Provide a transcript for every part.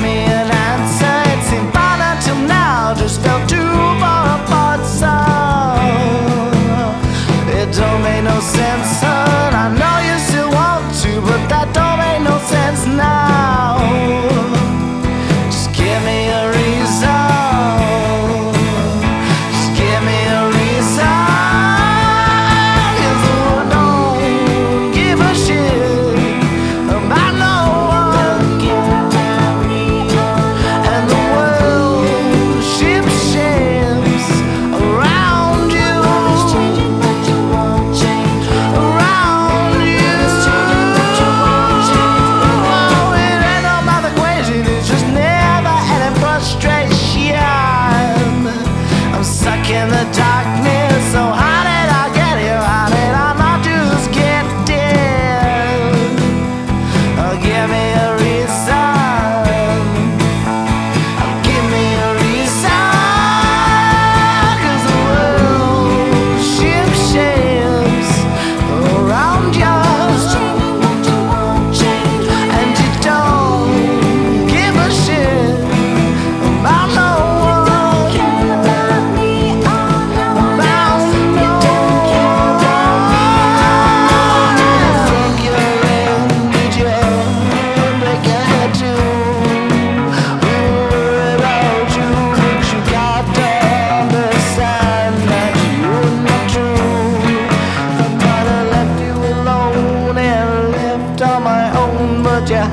me an answer. It seemed fine until now, just felt too far apart. So it don't make no sense, son. I know you still want to, but that don't make no sense now. Just give me a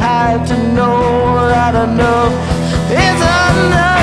had to know that enough is enough.